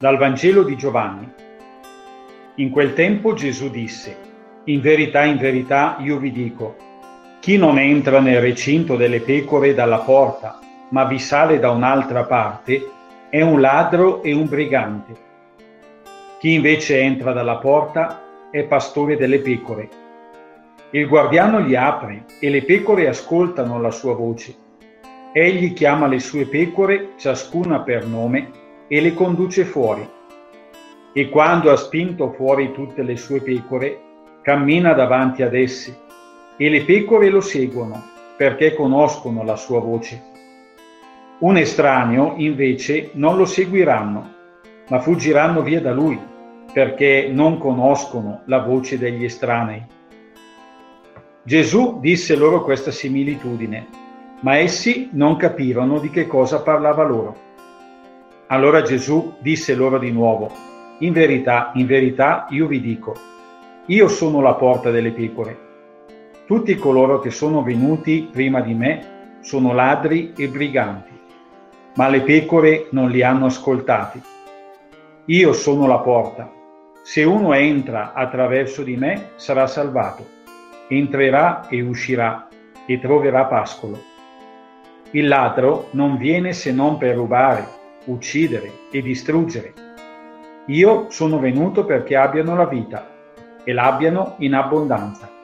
Dal Vangelo di Giovanni. In quel tempo Gesù disse, In verità, in verità, io vi dico, chi non entra nel recinto delle pecore dalla porta, ma vi sale da un'altra parte, è un ladro e un brigante. Chi invece entra dalla porta è pastore delle pecore. Il guardiano gli apre e le pecore ascoltano la sua voce. Egli chiama le sue pecore, ciascuna per nome, e le conduce fuori. E quando ha spinto fuori tutte le sue pecore, cammina davanti ad esse, e le pecore lo seguono, perché conoscono la sua voce. Un estraneo, invece, non lo seguiranno, ma fuggiranno via da lui, perché non conoscono la voce degli estranei. Gesù disse loro questa similitudine, ma essi non capirono di che cosa parlava loro. Allora Gesù disse loro di nuovo, in verità, in verità io vi dico, io sono la porta delle pecore. Tutti coloro che sono venuti prima di me sono ladri e briganti, ma le pecore non li hanno ascoltati. Io sono la porta. Se uno entra attraverso di me sarà salvato. Entrerà e uscirà e troverà pascolo. Il ladro non viene se non per rubare uccidere e distruggere. Io sono venuto perché abbiano la vita e l'abbiano in abbondanza.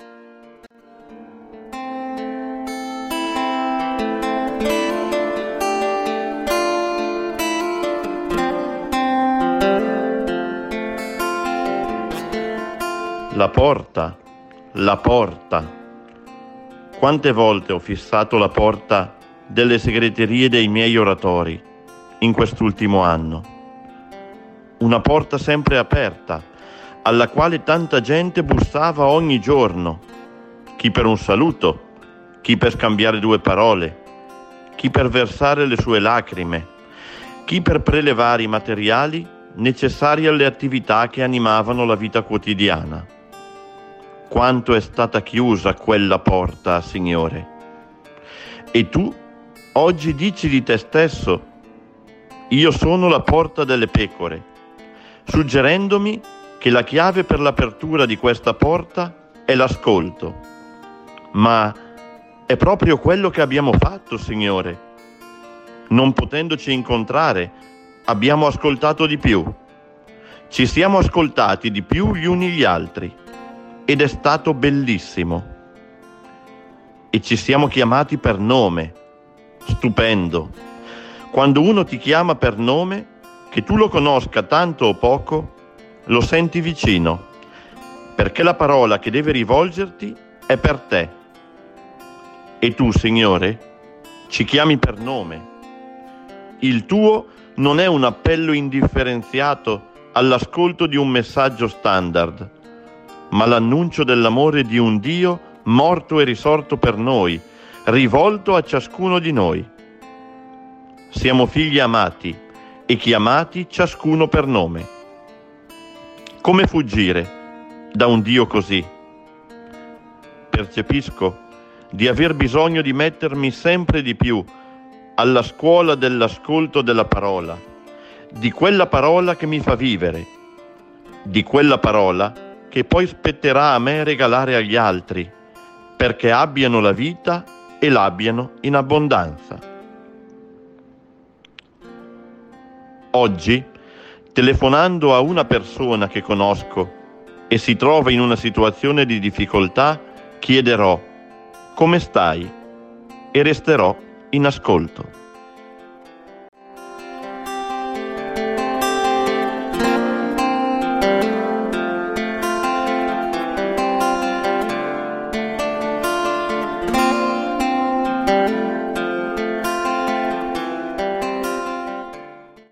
La porta, la porta. Quante volte ho fissato la porta delle segreterie dei miei oratori in quest'ultimo anno. Una porta sempre aperta, alla quale tanta gente bussava ogni giorno, chi per un saluto, chi per scambiare due parole, chi per versare le sue lacrime, chi per prelevare i materiali necessari alle attività che animavano la vita quotidiana. Quanto è stata chiusa quella porta, Signore. E tu oggi dici di te stesso io sono la porta delle pecore, suggerendomi che la chiave per l'apertura di questa porta è l'ascolto. Ma è proprio quello che abbiamo fatto, Signore. Non potendoci incontrare, abbiamo ascoltato di più. Ci siamo ascoltati di più gli uni gli altri ed è stato bellissimo. E ci siamo chiamati per nome. Stupendo quando uno ti chiama per nome, che tu lo conosca tanto o poco, lo senti vicino, perché la parola che deve rivolgerti è per te. E tu, Signore, ci chiami per nome. Il tuo non è un appello indifferenziato all'ascolto di un messaggio standard, ma l'annuncio dell'amore di un Dio morto e risorto per noi, rivolto a ciascuno di noi. Siamo figli amati e chiamati ciascuno per nome. Come fuggire da un Dio così? Percepisco di aver bisogno di mettermi sempre di più alla scuola dell'ascolto della parola, di quella parola che mi fa vivere, di quella parola che poi spetterà a me regalare agli altri, perché abbiano la vita e l'abbiano in abbondanza. Oggi, telefonando a una persona che conosco e si trova in una situazione di difficoltà, chiederò come stai e resterò in ascolto.